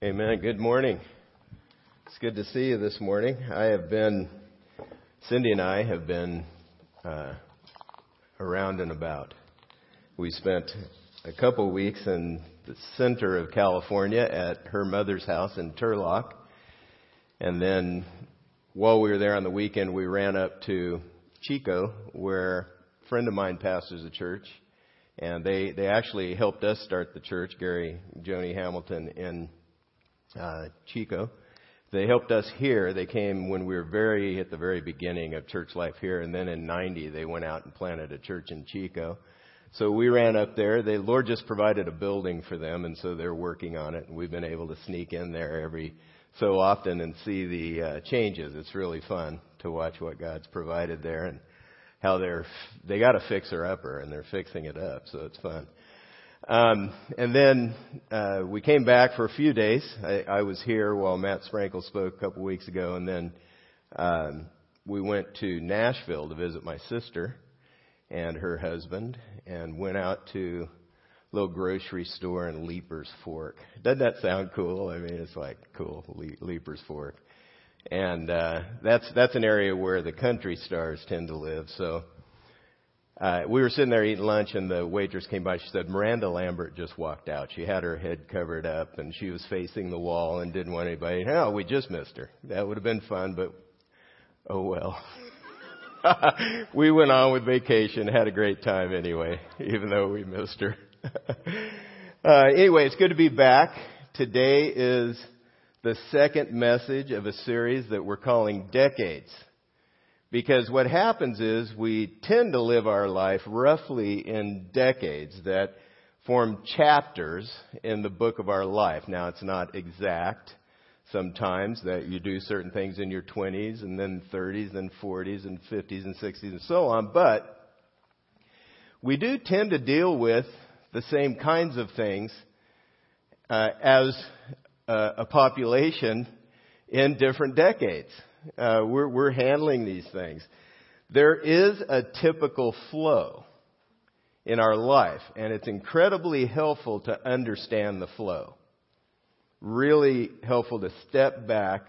Amen. Good morning. It's good to see you this morning. I have been, Cindy and I have been uh, around and about. We spent a couple weeks in the center of California at her mother's house in Turlock. And then while we were there on the weekend, we ran up to Chico, where a friend of mine pastors a church. And they, they actually helped us start the church, Gary Joni Hamilton in uh, Chico. They helped us here. They came when we were very at the very beginning of church life here, and then in '90 they went out and planted a church in Chico. So we ran up there. The Lord just provided a building for them, and so they're working on it. And we've been able to sneak in there every so often and see the uh, changes. It's really fun to watch what God's provided there and how they're they got a fixer upper and they're fixing it up. So it's fun. Um, and then uh, we came back for a few days. I, I was here while Matt Sprankle spoke a couple weeks ago, and then um, we went to Nashville to visit my sister and her husband, and went out to a little grocery store in Leiper's Fork. Doesn't that sound cool? I mean, it's like cool, Le- Leiper's Fork, and uh, that's that's an area where the country stars tend to live. So uh, we were sitting there eating lunch, and the waitress came by. She said, Miranda Lambert just walked out. She had her head covered up, and she was facing the wall and didn't want anybody. Hell, we just missed her. That would have been fun, but oh well. we went on with vacation, had a great time anyway, even though we missed her. uh, anyway, it's good to be back. Today is the second message of a series that we're calling Decades. Because what happens is we tend to live our life roughly in decades that form chapters in the book of our life. Now, it's not exact sometimes that you do certain things in your 20s and then 30s and 40s and 50s and 60s and so on, but we do tend to deal with the same kinds of things uh, as uh, a population in different decades. Uh, we're, we're handling these things. There is a typical flow in our life, and it's incredibly helpful to understand the flow. Really helpful to step back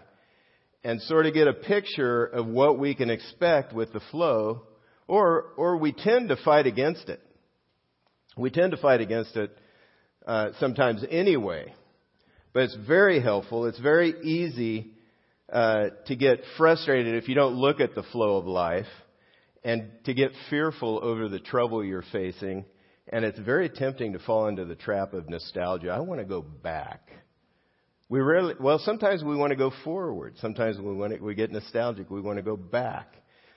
and sort of get a picture of what we can expect with the flow, or, or we tend to fight against it. We tend to fight against it uh, sometimes anyway. But it's very helpful. It's very easy uh, to get frustrated if you don't look at the flow of life and to get fearful over the trouble you're facing. And it's very tempting to fall into the trap of nostalgia. I want to go back. We rarely, well, sometimes we want to go forward. Sometimes we want to, we get nostalgic. We want to go back.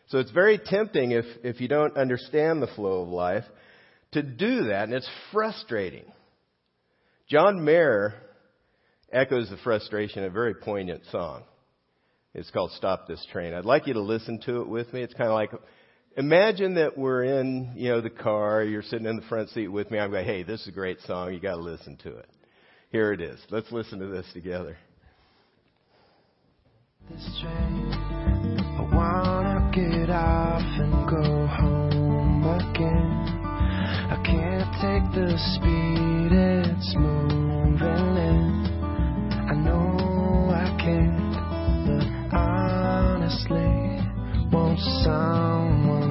So it's very tempting if, if you don't understand the flow of life to do that, and it's frustrating. John Mayer echoes the frustration in a very poignant song. It's called Stop This Train. I'd like you to listen to it with me. It's kind of like, imagine that we're in, you know, the car, you're sitting in the front seat with me. I'm going, hey, this is a great song. You got to listen to it. Here it is. Let's listen to this together. This train, I wanna get off and go home again. I can't take the speed it's moving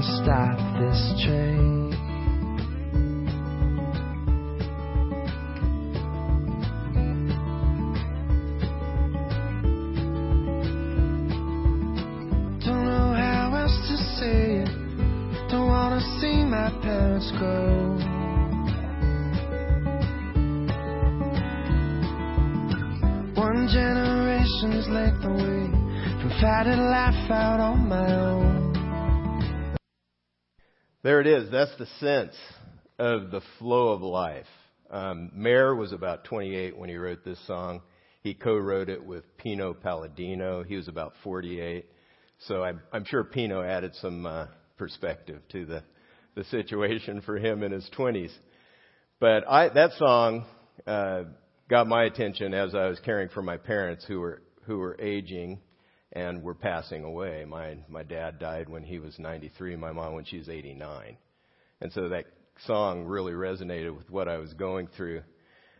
stop this train? Don't know how else to say it. Don't wanna see my parents go. One generation's length away try to laugh out on my own. There it is. That's the sense of the flow of life. Um, Mayer was about 28 when he wrote this song. He co-wrote it with Pino Palladino. He was about 48. So I'm, I'm sure Pino added some uh, perspective to the, the situation for him in his 20s. But I, that song uh, got my attention as I was caring for my parents who were who were aging and were passing away. My my dad died when he was 93, my mom when she was 89, and so that song really resonated with what I was going through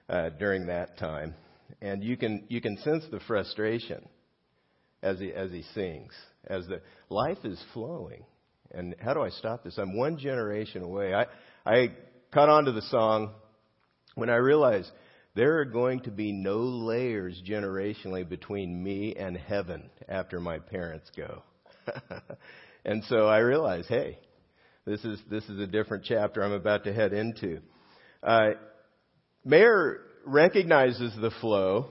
uh, during that time. and you can you can sense the frustration as he as he sings, as the life is flowing. And how do I stop this? I'm one generation away. I I caught on to the song when I realized there are going to be no layers generationally between me and heaven after my parents go. and so I realize, hey, this is this is a different chapter I'm about to head into. Uh, recognizes the flow,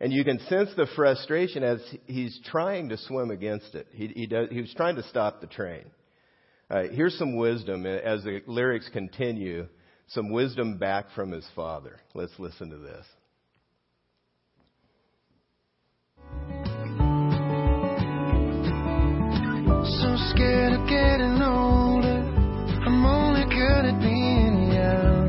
and you can sense the frustration as he's trying to swim against it. He, he, does, he was trying to stop the train. Uh, here's some wisdom as the lyrics continue, some wisdom back from his father. Let's listen to this. So scared of getting older. I'm only good at being young.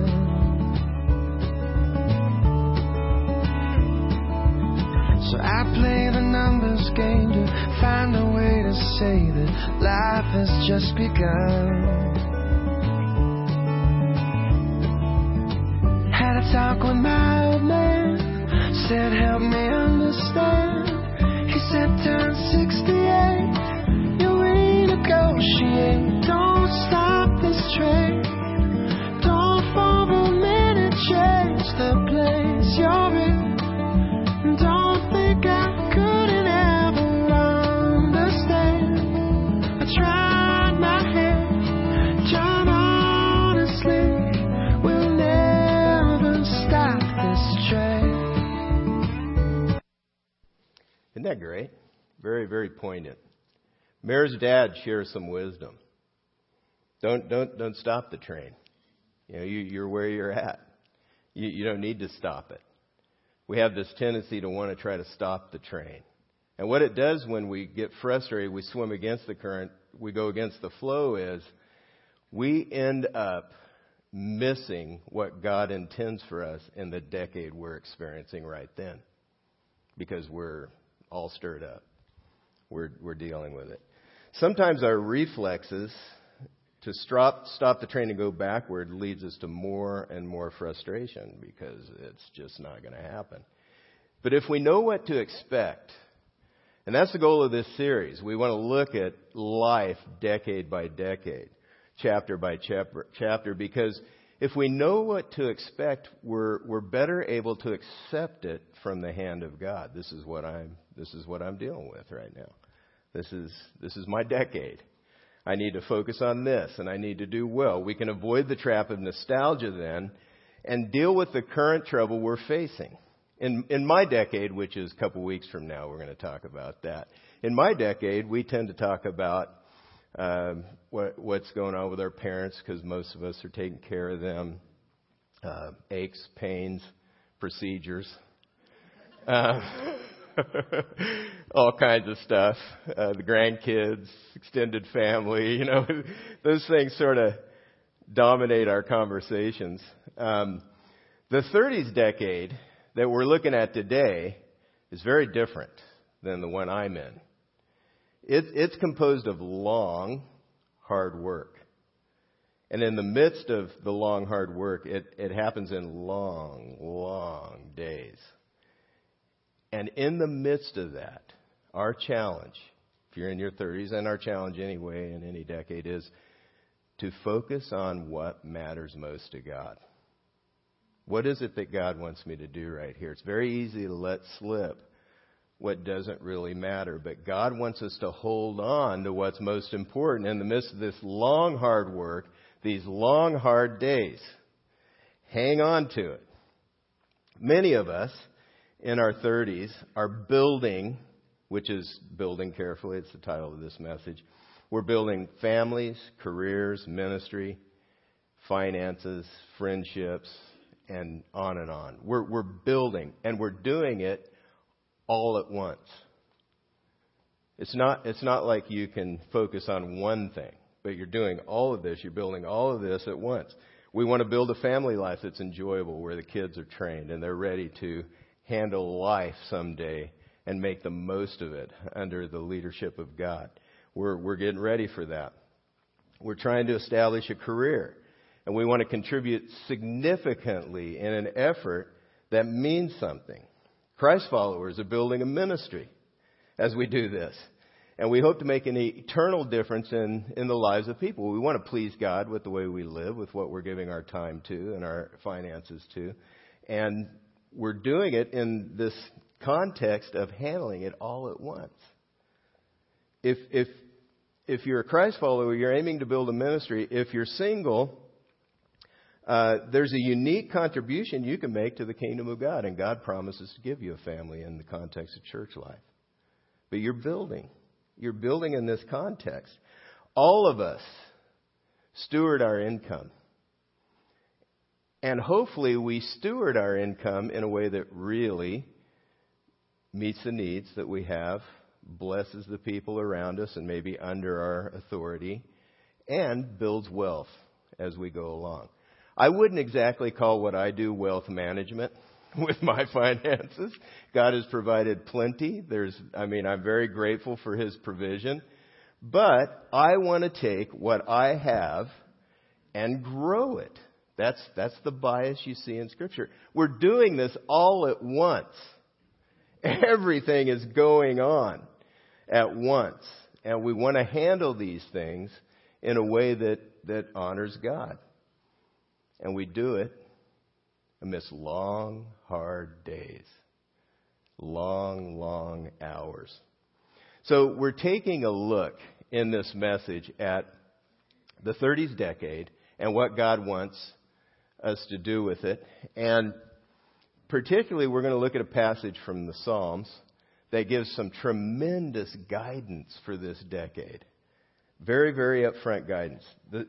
So I play the numbers game to find a way to say that life has just begun. A talk with my old man, said help me understand. He said turn 68, you renegotiate. Don't stop this train. Don't for a minute change the place you're in. Very, very poignant. Mayer's dad shares some wisdom. Don't don't don't stop the train. You know, you, you're where you're at. You, you don't need to stop it. We have this tendency to want to try to stop the train. And what it does when we get frustrated, we swim against the current, we go against the flow is we end up missing what God intends for us in the decade we're experiencing right then. Because we're all stirred up. We're, we're dealing with it. Sometimes our reflexes to stop, stop the train and go backward leads us to more and more frustration because it's just not going to happen. But if we know what to expect, and that's the goal of this series, we want to look at life decade by decade, chapter by chapter, chapter because if we know what to expect, we're, we're better able to accept it from the hand of God. This is what I'm, this is what I'm dealing with right now. This is, this is my decade. I need to focus on this and I need to do well. We can avoid the trap of nostalgia then and deal with the current trouble we're facing. In, in my decade, which is a couple weeks from now, we're going to talk about that. In my decade, we tend to talk about um, what, what's going on with our parents because most of us are taking care of them. Uh, aches, pains, procedures. Uh, all kinds of stuff. Uh, the grandkids, extended family, you know, those things sort of dominate our conversations. Um, the 30s decade that we're looking at today is very different than the one I'm in. It, it's composed of long, hard work. And in the midst of the long, hard work, it, it happens in long, long days. And in the midst of that, our challenge, if you're in your 30s, and our challenge anyway in any decade is to focus on what matters most to God. What is it that God wants me to do right here? It's very easy to let slip what doesn't really matter, but God wants us to hold on to what's most important in the midst of this long, hard work, these long, hard days. Hang on to it. Many of us in our 30s are building, which is building carefully, it's the title of this message. We're building families, careers, ministry, finances, friendships, and on and on. We're, we're building, and we're doing it all at once. It's not, it's not like you can focus on one thing, but you're doing all of this, you're building all of this at once. We want to build a family life that's enjoyable, where the kids are trained and they're ready to handle life someday and make the most of it under the leadership of God. We're, we're getting ready for that. We're trying to establish a career, and we want to contribute significantly in an effort that means something. Christ followers are building a ministry as we do this. And we hope to make an eternal difference in, in the lives of people. We want to please God with the way we live, with what we're giving our time to and our finances to. And we're doing it in this context of handling it all at once. If, if, if you're a Christ follower, you're aiming to build a ministry. If you're single, uh, there's a unique contribution you can make to the kingdom of God, and God promises to give you a family in the context of church life. But you're building. You're building in this context. All of us steward our income. And hopefully, we steward our income in a way that really meets the needs that we have, blesses the people around us and maybe under our authority, and builds wealth as we go along. I wouldn't exactly call what I do wealth management with my finances. God has provided plenty. There's, I mean, I'm very grateful for His provision. But I want to take what I have and grow it. That's, that's the bias you see in Scripture. We're doing this all at once. Everything is going on at once. And we want to handle these things in a way that, that honors God. And we do it amidst long, hard days. Long, long hours. So we're taking a look in this message at the 30s decade and what God wants us to do with it. And particularly, we're going to look at a passage from the Psalms that gives some tremendous guidance for this decade. Very, very upfront guidance. The,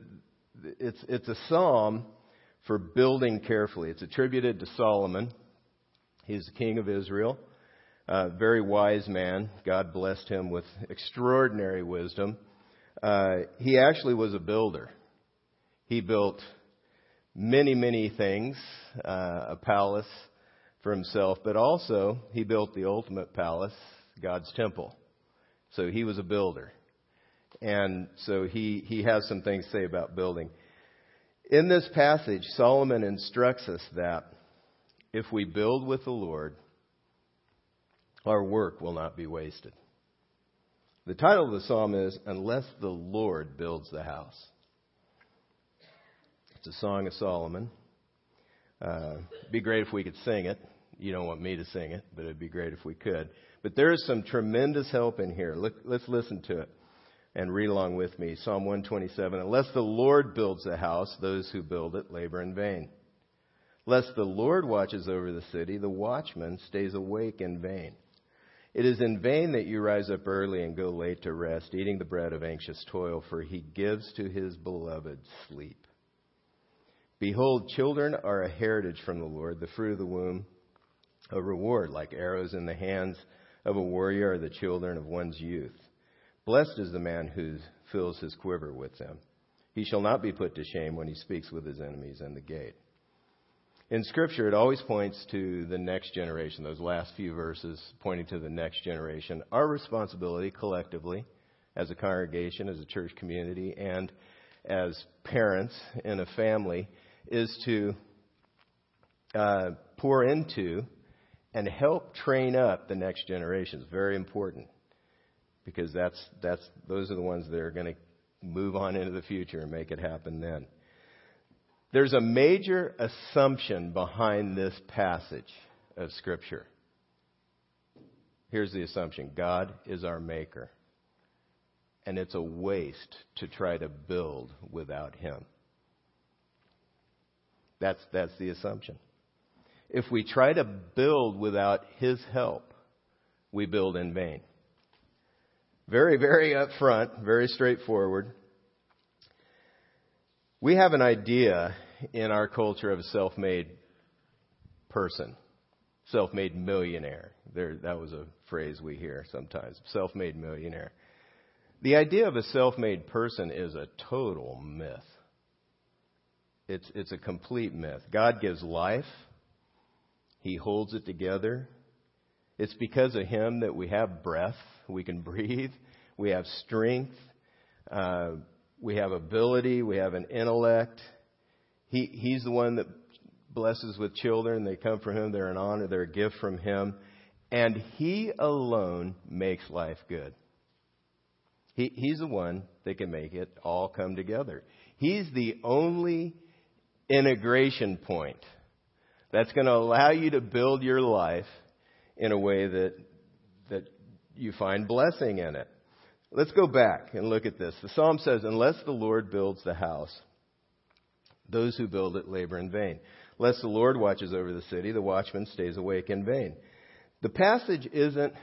it's, it's a psalm for building carefully. It's attributed to Solomon. He's the king of Israel. Uh, very wise man. God blessed him with extraordinary wisdom. Uh, he actually was a builder. He built many, many things, uh, a palace for himself, but also he built the ultimate palace, God's temple. So he was a builder. And so he, he has some things to say about building. In this passage, Solomon instructs us that if we build with the Lord, our work will not be wasted. The title of the psalm is Unless the Lord Builds the House. It's a song of Solomon. Uh, it'd be great if we could sing it. You don't want me to sing it, but it'd be great if we could. But there is some tremendous help in here. Look, let's listen to it and read along with me. Psalm 127. Unless the Lord builds a house, those who build it labor in vain. Lest the Lord watches over the city, the watchman stays awake in vain. It is in vain that you rise up early and go late to rest, eating the bread of anxious toil, for he gives to his beloved sleep. Behold, children are a heritage from the Lord, the fruit of the womb, a reward like arrows in the hands of a warrior are the children of one's youth. Blessed is the man who fills his quiver with them. He shall not be put to shame when he speaks with his enemies in the gate. In Scripture, it always points to the next generation, those last few verses pointing to the next generation. Our responsibility collectively, as a congregation, as a church community, and as parents in a family, is to uh, pour into and help train up the next generation. It's very important because that's that's those are the ones that are going to move on into the future and make it happen then. There's a major assumption behind this passage of Scripture. Here's the assumption God is our maker. And it's a waste to try to build without Him. That's, that's the assumption. If we try to build without His help, we build in vain. Very, very upfront, very straightforward. We have an idea in our culture of a self made person, self made millionaire. There, that was a phrase we hear sometimes self made millionaire. The idea of a self made person is a total myth. It's, it's a complete myth. God gives life, He holds it together. It's because of Him that we have breath, we can breathe, we have strength. Uh, we have ability, we have an intellect. He, he's the one that blesses with children. They come from him, they're an honor, they're a gift from him. And He alone makes life good. He, he's the one that can make it all come together. He's the only integration point that's going to allow you to build your life in a way that, that you find blessing in it. Let's go back and look at this. The psalm says, Unless the Lord builds the house, those who build it labor in vain. Unless the Lord watches over the city, the watchman stays awake in vain. The passage isn't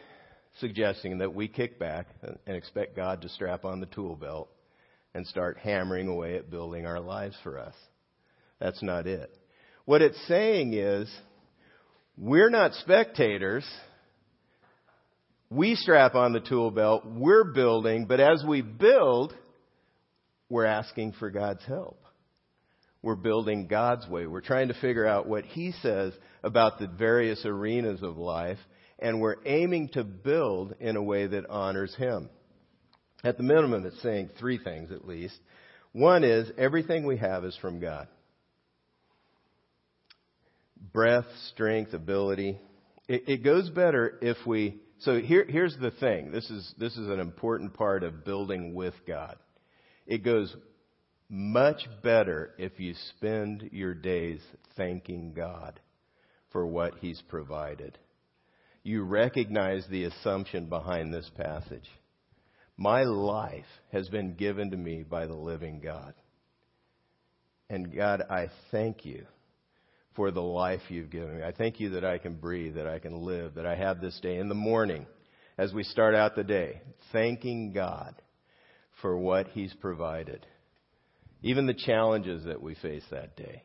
suggesting that we kick back and expect God to strap on the tool belt and start hammering away at building our lives for us. That's not it. What it's saying is, we're not spectators. We strap on the tool belt. We're building, but as we build, we're asking for God's help. We're building God's way. We're trying to figure out what He says about the various arenas of life, and we're aiming to build in a way that honors Him. At the minimum, it's saying three things at least. One is everything we have is from God breath, strength, ability. It, it goes better if we. So here, here's the thing. This is this is an important part of building with God. It goes much better if you spend your days thanking God for what He's provided. You recognize the assumption behind this passage. My life has been given to me by the living God. And God, I thank you for the life you've given me. I thank you that I can breathe, that I can live, that I have this day in the morning as we start out the day, thanking God for what He's provided. Even the challenges that we face that day.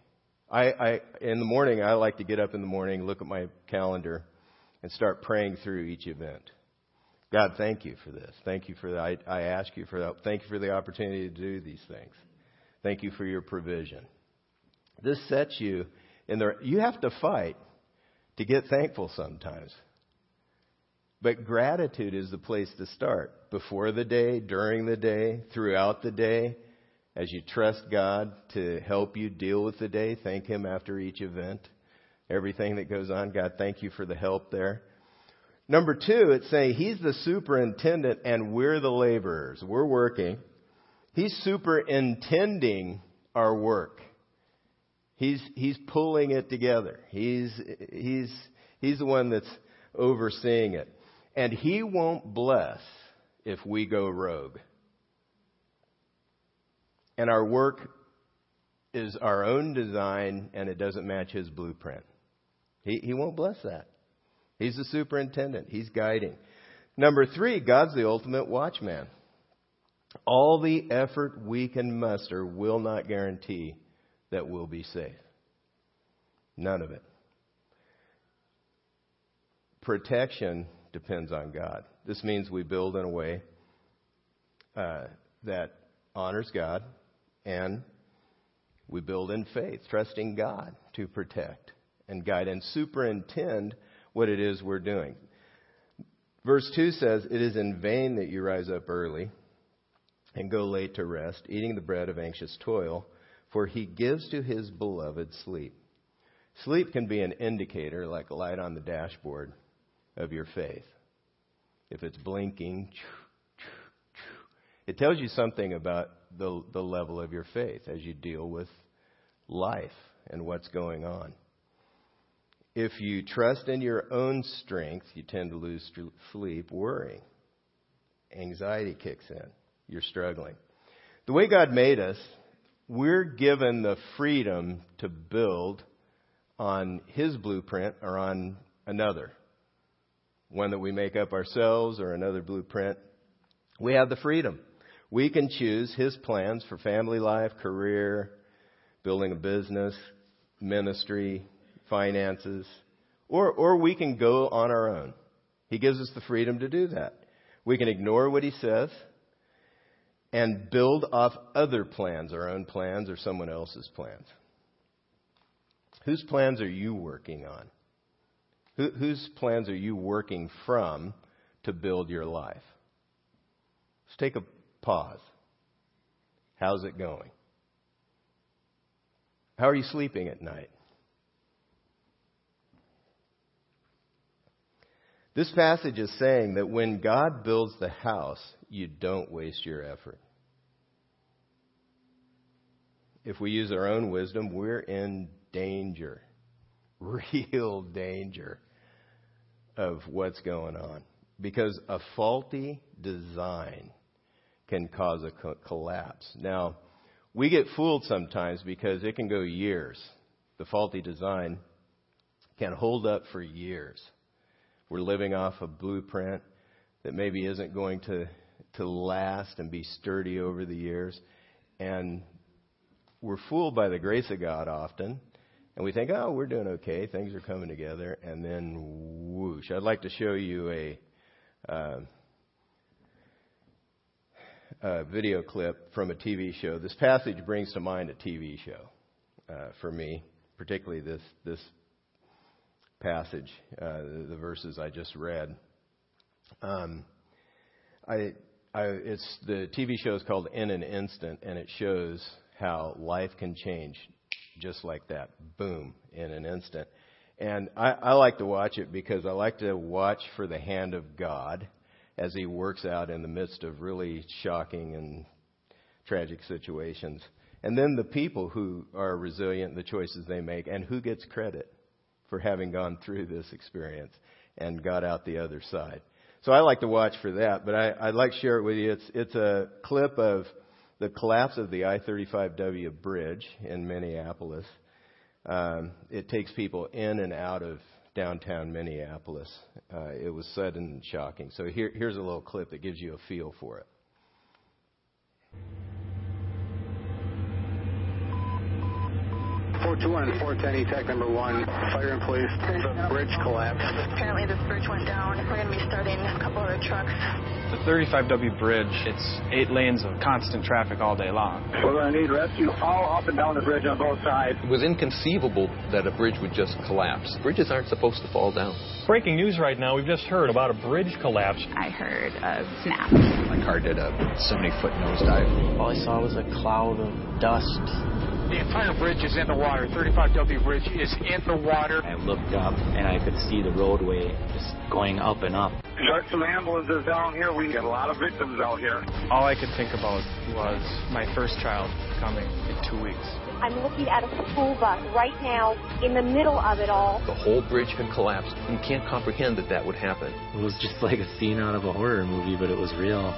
I, I, in the morning, I like to get up in the morning, look at my calendar, and start praying through each event. God, thank you for this. Thank you for that. I, I ask you for that. Thank you for the opportunity to do these things. Thank you for your provision. This sets you and you have to fight to get thankful sometimes. But gratitude is the place to start. Before the day, during the day, throughout the day, as you trust God to help you deal with the day, thank Him after each event. Everything that goes on, God, thank you for the help there. Number two, it's saying He's the superintendent and we're the laborers. We're working. He's superintending our work. He's, he's pulling it together. He's, he's, he's the one that's overseeing it. And he won't bless if we go rogue. And our work is our own design and it doesn't match his blueprint. He, he won't bless that. He's the superintendent. He's guiding. Number three, God's the ultimate watchman. All the effort we can muster will not guarantee that we'll be safe. None of it. Protection depends on God. This means we build in a way uh, that honors God and we build in faith, trusting God to protect and guide and superintend what it is we're doing. Verse 2 says, It is in vain that you rise up early and go late to rest, eating the bread of anxious toil for he gives to his beloved sleep. Sleep can be an indicator, like a light on the dashboard, of your faith. If it's blinking, it tells you something about the, the level of your faith as you deal with life and what's going on. If you trust in your own strength, you tend to lose sleep worrying. Anxiety kicks in. You're struggling. The way God made us, we're given the freedom to build on his blueprint or on another. One that we make up ourselves or another blueprint. We have the freedom. We can choose his plans for family life, career, building a business, ministry, finances, or, or we can go on our own. He gives us the freedom to do that. We can ignore what he says and build off other plans, our own plans or someone else's plans. Whose plans are you working on? Who, whose plans are you working from to build your life? Let's take a pause. How's it going? How are you sleeping at night? This passage is saying that when God builds the house, you don't waste your effort. If we use our own wisdom, we're in danger, real danger of what's going on. Because a faulty design can cause a co- collapse. Now, we get fooled sometimes because it can go years. The faulty design can hold up for years. We're living off a blueprint that maybe isn't going to, to last and be sturdy over the years. And we're fooled by the grace of God often. And we think, oh, we're doing okay. Things are coming together. And then whoosh. I'd like to show you a, uh, a video clip from a TV show. This passage brings to mind a TV show uh, for me, particularly this, this passage, uh, the, the, verses I just read. Um, I, I, it's the TV show is called In an Instant, and it shows how life can change just like that, boom, in an instant. And I, I like to watch it because I like to watch for the hand of God as He works out in the midst of really shocking and tragic situations. And then the people who are resilient, the choices they make, and who gets credit for having gone through this experience and got out the other side. So I like to watch for that, but I, I'd like to share it with you. It's, it's a clip of the collapse of the I-35W bridge in Minneapolis. Um, it takes people in and out of downtown Minneapolis. Uh, it was sudden and shocking. So here, here's a little clip that gives you a feel for it. 421 and 410 ETAC number one, fire in place, the bridge collapsed. Apparently this bridge went down. We're going to be starting a couple other trucks. The 35W bridge, it's eight lanes of constant traffic all day long. We're going to need rescue all up and down the bridge on both sides. It was inconceivable that a bridge would just collapse. Bridges aren't supposed to fall down. Breaking news right now, we've just heard about a bridge collapse. I heard a snap. My car did a 70 foot nosedive. All I saw was a cloud of dust the entire bridge is in the water. 35W bridge is in the water. I looked up and I could see the roadway just going up and up. There's some ambulances down here. We get a lot of victims out here. All I could think about was my first child coming in two weeks. I'm looking at a school bus right now in the middle of it all. The whole bridge had collapsed. You can't comprehend that that would happen. It was just like a scene out of a horror movie, but it was real.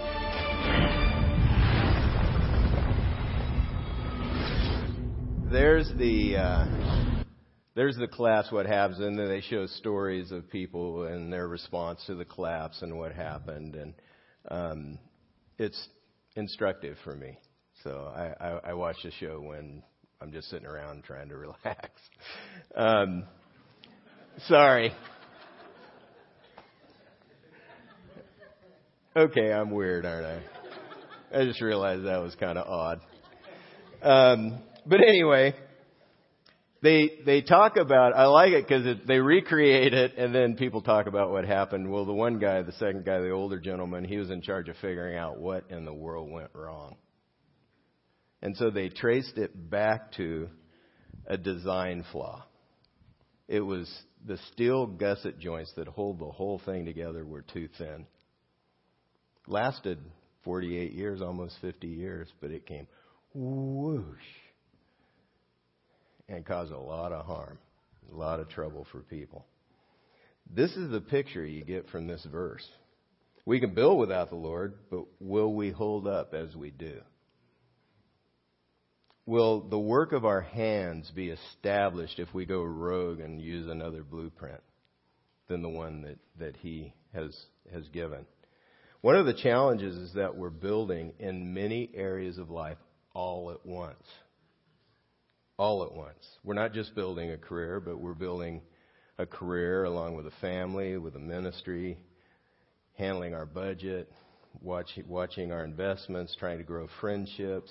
There's the uh, there's the collapse. What happens, and then they show stories of people and their response to the collapse and what happened, and um, it's instructive for me. So I, I, I watch the show when I'm just sitting around trying to relax. Um, sorry. Okay, I'm weird, aren't I? I just realized that was kind of odd. Um, but anyway, they they talk about. I like it because they recreate it, and then people talk about what happened. Well, the one guy, the second guy, the older gentleman, he was in charge of figuring out what in the world went wrong, and so they traced it back to a design flaw. It was the steel gusset joints that hold the whole thing together were too thin. Lasted 48 years, almost 50 years, but it came whoosh and cause a lot of harm, a lot of trouble for people. This is the picture you get from this verse. We can build without the Lord, but will we hold up as we do? Will the work of our hands be established if we go rogue and use another blueprint than the one that, that He has, has given? One of the challenges is that we're building in many areas of life all at once all at once. We're not just building a career, but we're building a career along with a family, with a ministry, handling our budget, watch, watching our investments, trying to grow friendships,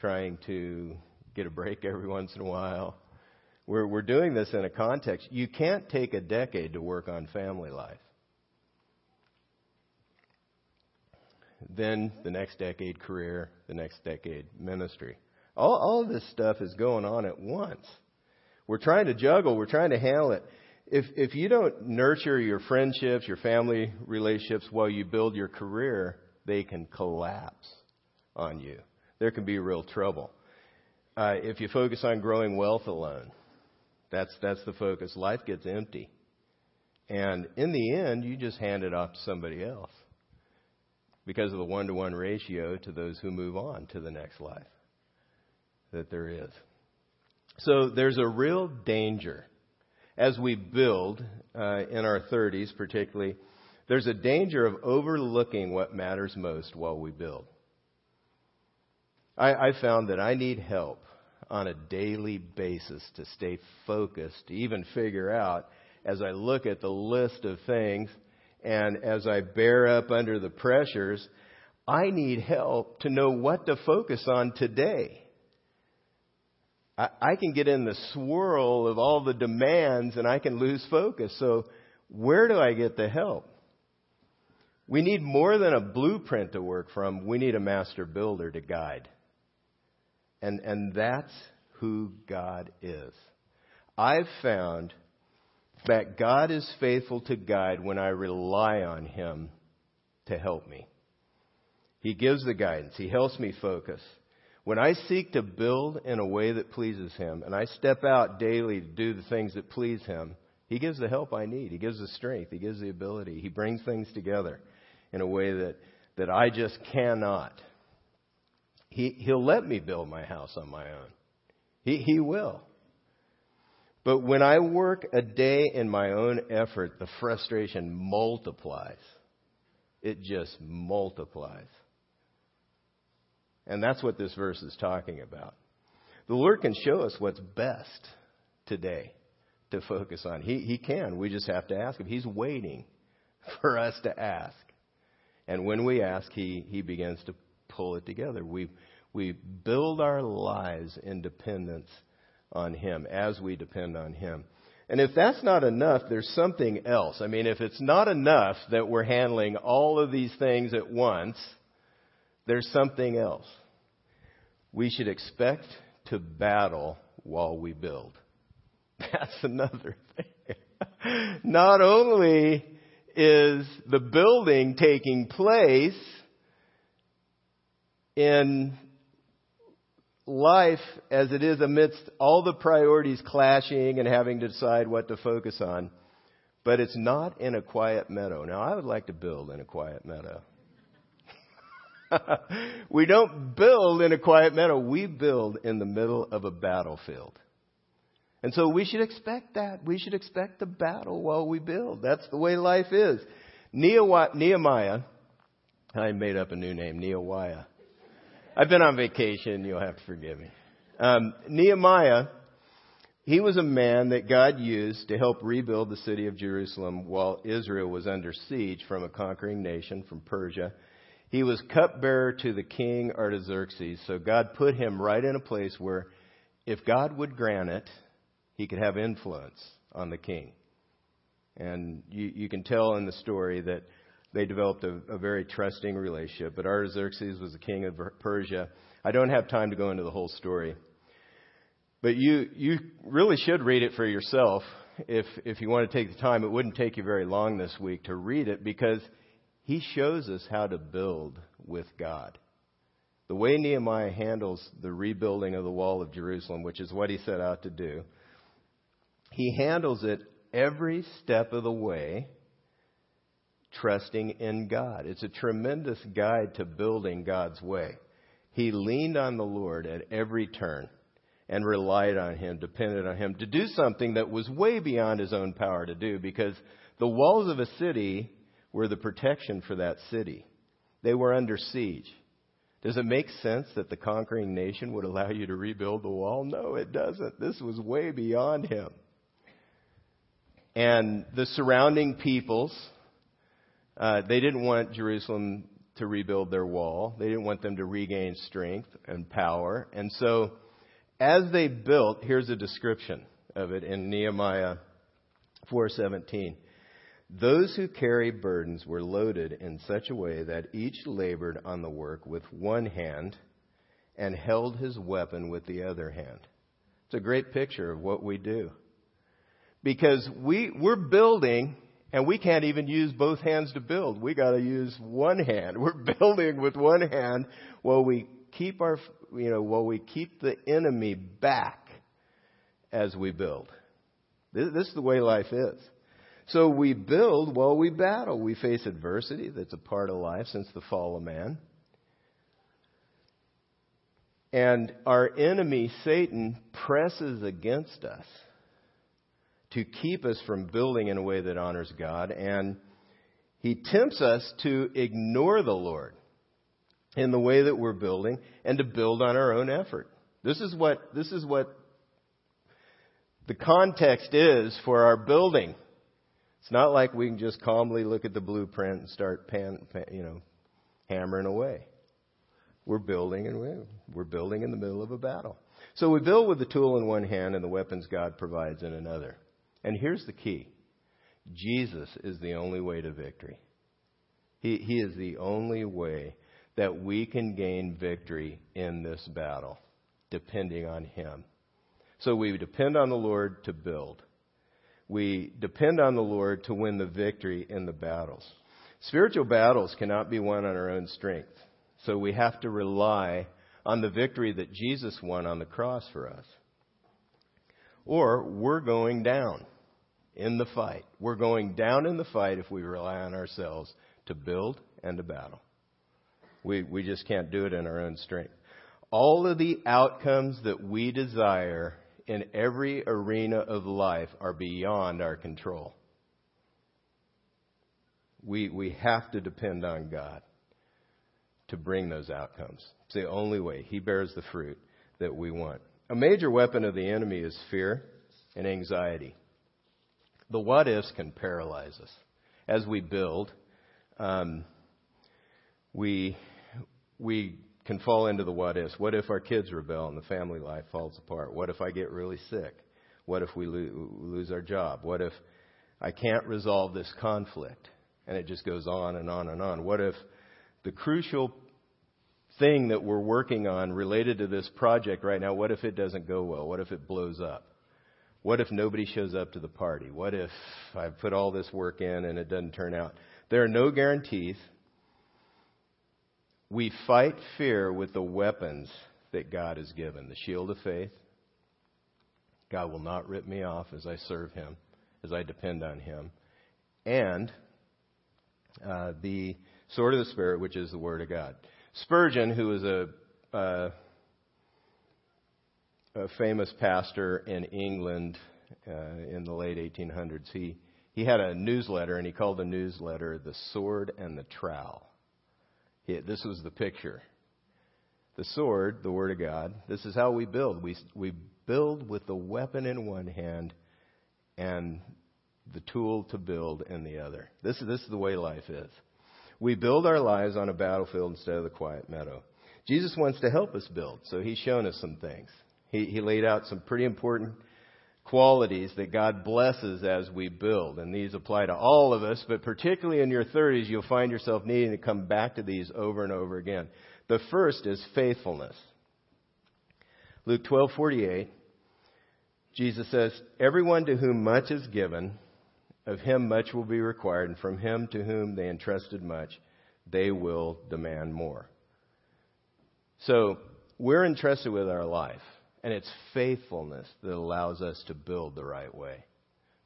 trying to get a break every once in a while. We're, we're doing this in a context. You can't take a decade to work on family life. Then the next decade, career, the next decade, ministry. All, all this stuff is going on at once. We're trying to juggle, we're trying to handle it. if, if you don't nurture your friendships, your family relationships while you build your career, they can collapse on you. There can be real trouble. Uh, if you focus on growing wealth alone, that's, that's the focus. Life gets empty. And in the end, you just hand it off to somebody else because of the one to one ratio to those who move on to the next life that there is. So there's a real danger as we build uh, in our 30s, particularly. There's a danger of overlooking what matters most while we build. I, I found that I need help on a daily basis to stay focused, to even figure out as I look at the list of things and as I bear up under the pressures, I need help to know what to focus on today. I, can get in the swirl of all the demands and I can lose focus. So where do I get the help? We need more than a blueprint to work from. We need a master builder to guide. And, and that's who God is. I've found that God is faithful to guide when I rely on Him to help me. He gives the guidance. He helps me focus. When I seek to build in a way that pleases Him and I step out daily to do the things that please Him, He gives the help I need. He gives the strength. He gives the ability. He brings things together in a way that, that I just cannot. He, he'll let me build my house on my own. He, he will. But when I work a day in my own effort, the frustration multiplies. It just multiplies. And that's what this verse is talking about. The Lord can show us what's best today to focus on. He, he can. We just have to ask Him. He's waiting for us to ask. And when we ask, He, he begins to pull it together. We, we build our lives in dependence on Him as we depend on Him. And if that's not enough, there's something else. I mean, if it's not enough that we're handling all of these things at once, there's something else. We should expect to battle while we build. That's another thing. not only is the building taking place in life as it is amidst all the priorities clashing and having to decide what to focus on, but it's not in a quiet meadow. Now, I would like to build in a quiet meadow. we don't build in a quiet meadow, we build in the middle of a battlefield. And so we should expect that. We should expect the battle while we build. That's the way life is. Nehemiah, I made up a new name, Nehemiah. I've been on vacation. You'll have to forgive me. Um, Nehemiah, he was a man that God used to help rebuild the city of Jerusalem while Israel was under siege from a conquering nation from Persia. He was cupbearer to the king Artaxerxes, so God put him right in a place where if God would grant it, he could have influence on the king. And you, you can tell in the story that they developed a, a very trusting relationship. But Artaxerxes was the king of Persia. I don't have time to go into the whole story. But you, you really should read it for yourself. If, if you want to take the time, it wouldn't take you very long this week to read it because he shows us how to build with God. The way Nehemiah handles the rebuilding of the wall of Jerusalem, which is what he set out to do, he handles it every step of the way trusting in God. It's a tremendous guide to building God's way. He leaned on the Lord at every turn and relied on Him, depended on Him to do something that was way beyond His own power to do because the walls of a city were the protection for that city. They were under siege. Does it make sense that the conquering nation would allow you to rebuild the wall? No, it doesn't. This was way beyond him. And the surrounding peoples, uh, they didn't want Jerusalem to rebuild their wall. They didn't want them to regain strength and power. And so, as they built, here's a description of it in Nehemiah 4:17. Those who carry burdens were loaded in such a way that each labored on the work with one hand and held his weapon with the other hand. It's a great picture of what we do. Because we, we're building and we can't even use both hands to build. We gotta use one hand. We're building with one hand while we keep our, you know, while we keep the enemy back as we build. This, this is the way life is. So we build while we battle. We face adversity that's a part of life since the fall of man. And our enemy, Satan, presses against us to keep us from building in a way that honors God. And he tempts us to ignore the Lord in the way that we're building and to build on our own effort. This is what, this is what the context is for our building. It's not like we can just calmly look at the blueprint and start pan, pan you know, hammering away. We're building and we're building in the middle of a battle. So we build with the tool in one hand and the weapons God provides in another. And here's the key. Jesus is the only way to victory. He, he is the only way that we can gain victory in this battle, depending on Him. So we depend on the Lord to build. We depend on the Lord to win the victory in the battles. Spiritual battles cannot be won on our own strength. So we have to rely on the victory that Jesus won on the cross for us. Or we're going down in the fight. We're going down in the fight if we rely on ourselves to build and to battle. We, we just can't do it in our own strength. All of the outcomes that we desire in every arena of life are beyond our control. We, we have to depend on God to bring those outcomes. It's the only way. He bears the fruit that we want. A major weapon of the enemy is fear and anxiety. The what ifs can paralyze us. As we build, um, we, we can fall into the what ifs. What if our kids rebel and the family life falls apart? What if I get really sick? What if we lo- lose our job? What if I can't resolve this conflict? And it just goes on and on and on. What if the crucial thing that we're working on related to this project right now, what if it doesn't go well? What if it blows up? What if nobody shows up to the party? What if I put all this work in and it doesn't turn out? There are no guarantees. We fight fear with the weapons that God has given the shield of faith. God will not rip me off as I serve Him, as I depend on Him. And uh, the sword of the Spirit, which is the Word of God. Spurgeon, who was a, uh, a famous pastor in England uh, in the late 1800s, he, he had a newsletter, and he called the newsletter The Sword and the Trowel. He, this was the picture. The sword, the Word of God, this is how we build. We, we build with the weapon in one hand and the tool to build in the other. This, this is the way life is. We build our lives on a battlefield instead of the quiet meadow. Jesus wants to help us build, so he's shown us some things. He, he laid out some pretty important qualities that God blesses as we build. And these apply to all of us, but particularly in your 30s, you'll find yourself needing to come back to these over and over again. The first is faithfulness. Luke 12:48 Jesus says, "Everyone to whom much is given, of him much will be required, and from him to whom they entrusted much, they will demand more." So, we're entrusted with our life. And it's faithfulness that allows us to build the right way.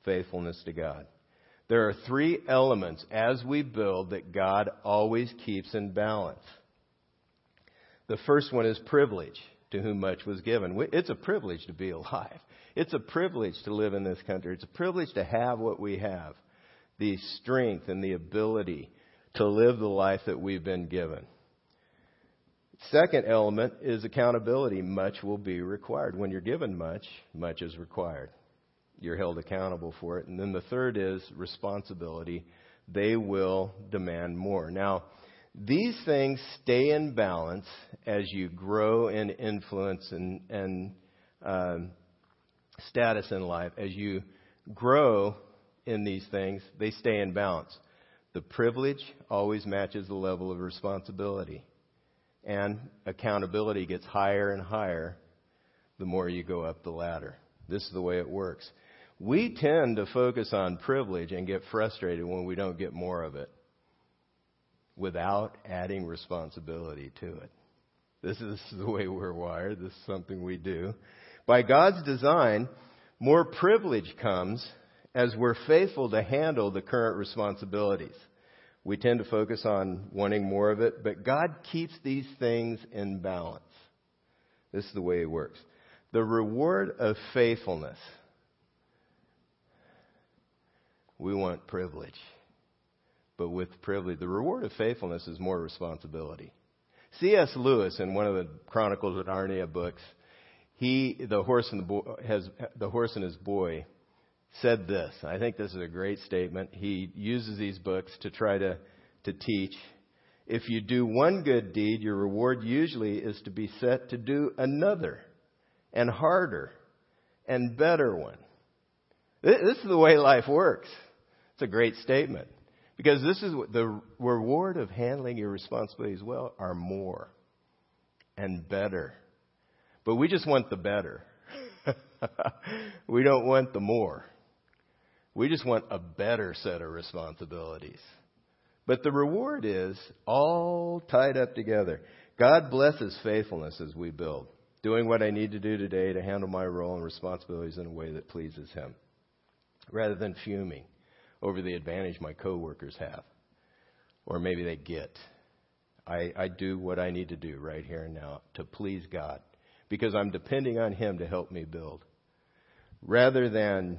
Faithfulness to God. There are three elements as we build that God always keeps in balance. The first one is privilege, to whom much was given. It's a privilege to be alive. It's a privilege to live in this country. It's a privilege to have what we have the strength and the ability to live the life that we've been given. Second element is accountability. Much will be required. When you're given much, much is required. You're held accountable for it. And then the third is responsibility. They will demand more. Now, these things stay in balance as you grow in influence and, and um, status in life. As you grow in these things, they stay in balance. The privilege always matches the level of responsibility and accountability gets higher and higher the more you go up the ladder. This is the way it works. We tend to focus on privilege and get frustrated when we don't get more of it without adding responsibility to it. This is the way we're wired. This is something we do. By God's design, more privilege comes as we're faithful to handle the current responsibilities. We tend to focus on wanting more of it, but God keeps these things in balance. This is the way He works. The reward of faithfulness. We want privilege. But with privilege, the reward of faithfulness is more responsibility. C.S. Lewis, in one of the Chronicles of Narnia books, he, the horse and the boy, has the horse and his boy, said this. I think this is a great statement. He uses these books to try to to teach. If you do one good deed, your reward usually is to be set to do another, and harder, and better one. This is the way life works. It's a great statement. Because this is the reward of handling your responsibilities well are more and better. But we just want the better. we don't want the more. We just want a better set of responsibilities. But the reward is all tied up together. God blesses faithfulness as we build, doing what I need to do today to handle my role and responsibilities in a way that pleases Him, rather than fuming over the advantage my coworkers have, or maybe they get. I, I do what I need to do right here and now to please God because I'm depending on Him to help me build. Rather than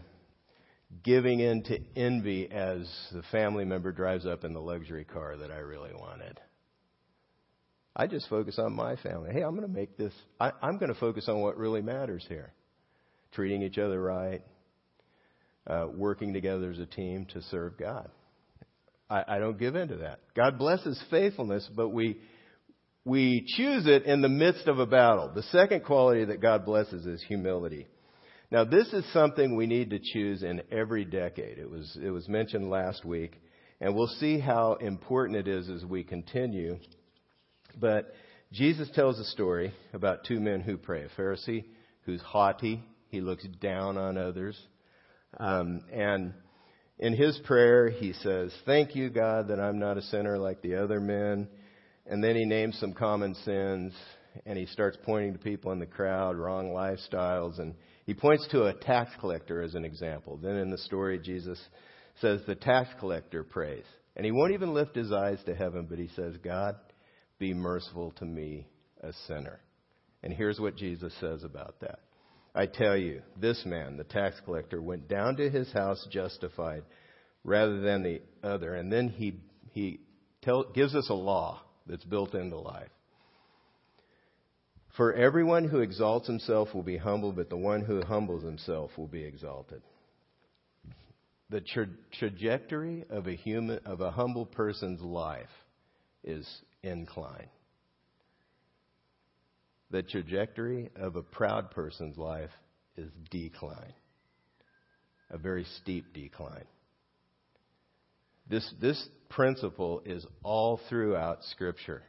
giving in to envy as the family member drives up in the luxury car that I really wanted. I just focus on my family. Hey, I'm going to make this, I, I'm going to focus on what really matters here. Treating each other right, uh, working together as a team to serve God. I, I don't give in to that. God blesses faithfulness, but we, we choose it in the midst of a battle. The second quality that God blesses is humility. Now, this is something we need to choose in every decade. It was, it was mentioned last week, and we'll see how important it is as we continue. But Jesus tells a story about two men who pray. A Pharisee who's haughty, he looks down on others. Um, and in his prayer, he says, Thank you, God, that I'm not a sinner like the other men. And then he names some common sins, and he starts pointing to people in the crowd, wrong lifestyles, and he points to a tax collector as an example. Then in the story, Jesus says the tax collector prays. And he won't even lift his eyes to heaven, but he says, God, be merciful to me, a sinner. And here's what Jesus says about that. I tell you, this man, the tax collector, went down to his house justified rather than the other. And then he, he tell, gives us a law that's built into life. For everyone who exalts himself will be humbled, but the one who humbles himself will be exalted. The tra- trajectory of a human, of a humble person's life is incline. The trajectory of a proud person's life is decline. A very steep decline. This, this principle is all throughout Scripture.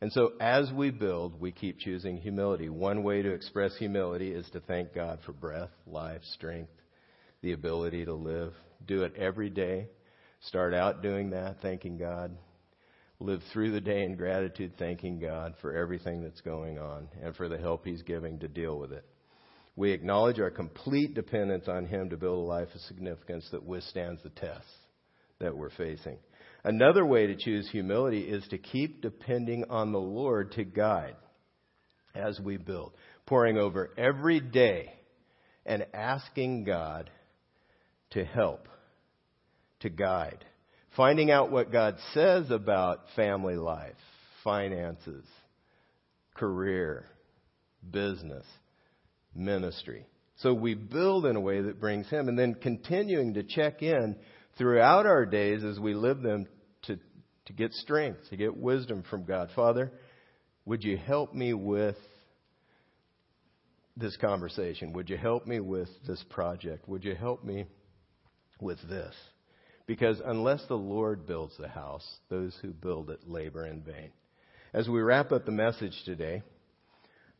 And so as we build, we keep choosing humility. One way to express humility is to thank God for breath, life, strength, the ability to live. Do it every day. Start out doing that, thanking God. Live through the day in gratitude, thanking God for everything that's going on and for the help He's giving to deal with it. We acknowledge our complete dependence on Him to build a life of significance that withstands the tests that we're facing. Another way to choose humility is to keep depending on the Lord to guide as we build, pouring over every day and asking God to help, to guide, finding out what God says about family life, finances, career, business, ministry. So we build in a way that brings Him. And then continuing to check in throughout our days as we live them to, to get strength, to get wisdom from God. Father, would you help me with this conversation? Would you help me with this project? Would you help me with this? Because unless the Lord builds the house, those who build it labor in vain. As we wrap up the message today,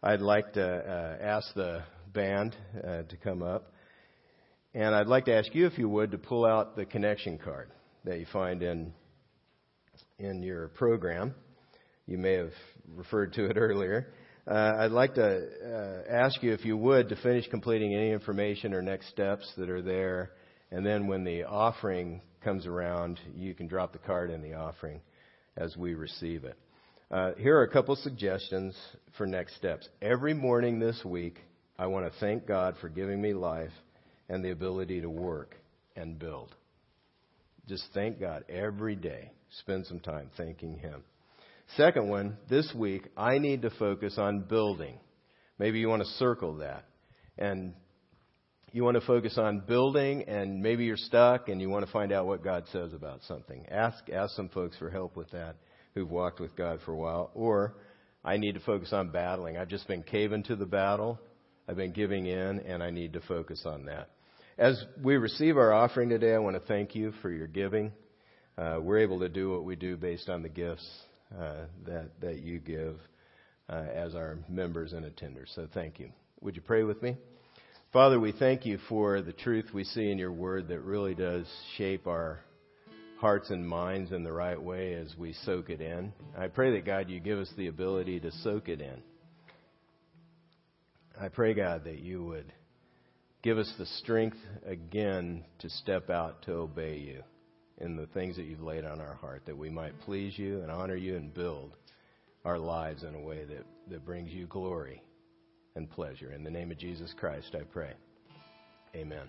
I'd like to uh, ask the band uh, to come up. And I'd like to ask you, if you would, to pull out the connection card that you find in, in your program. You may have referred to it earlier. Uh, I'd like to uh, ask you, if you would, to finish completing any information or next steps that are there. And then when the offering comes around, you can drop the card in the offering as we receive it. Uh, here are a couple suggestions for next steps. Every morning this week, I want to thank God for giving me life and the ability to work and build. Just thank God every day. Spend some time thanking Him. Second one, this week, I need to focus on building. Maybe you want to circle that. And you want to focus on building and maybe you're stuck and you want to find out what God says about something. Ask, ask some folks for help with that who've walked with God for a while. Or I need to focus on battling. I've just been caving to the battle. I've been giving in and I need to focus on that. As we receive our offering today, I want to thank you for your giving. Uh, we're able to do what we do based on the gifts uh, that, that you give uh, as our members and attenders. So thank you. Would you pray with me? Father, we thank you for the truth we see in your word that really does shape our hearts and minds in the right way as we soak it in. I pray that, God, you give us the ability to soak it in. I pray, God, that you would give us the strength again to step out to obey you in the things that you've laid on our heart, that we might please you and honor you and build our lives in a way that, that brings you glory and pleasure. In the name of Jesus Christ, I pray. Amen.